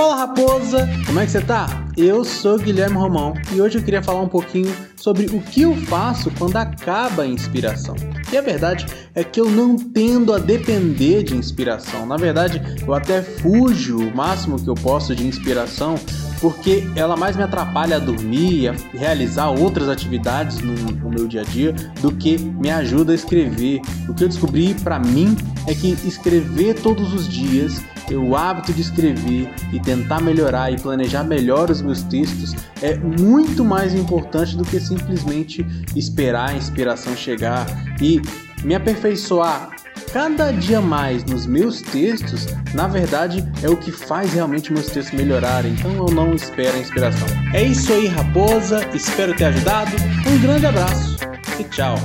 Fala raposa, como é que você tá? Eu sou Guilherme Romão e hoje eu queria falar um pouquinho sobre o que eu faço quando acaba a inspiração. E a verdade é que eu não tendo a depender de inspiração. Na verdade, eu até fujo o máximo que eu posso de inspiração porque ela mais me atrapalha a dormir e a realizar outras atividades no, no, meu dia a dia do que me ajuda a escrever. O que eu descobri para mim é que escrever todos os dias o hábito de escrever e tentar melhorar e planejar melhor os meus textos é muito mais importante do que simplesmente esperar a inspiração chegar e me aperfeiçoar cada dia mais nos meus textos, na verdade, é o que faz realmente meus textos melhorarem. Então eu não espero a inspiração. É isso aí, raposa. Espero ter ajudado. Um grande abraço e tchau.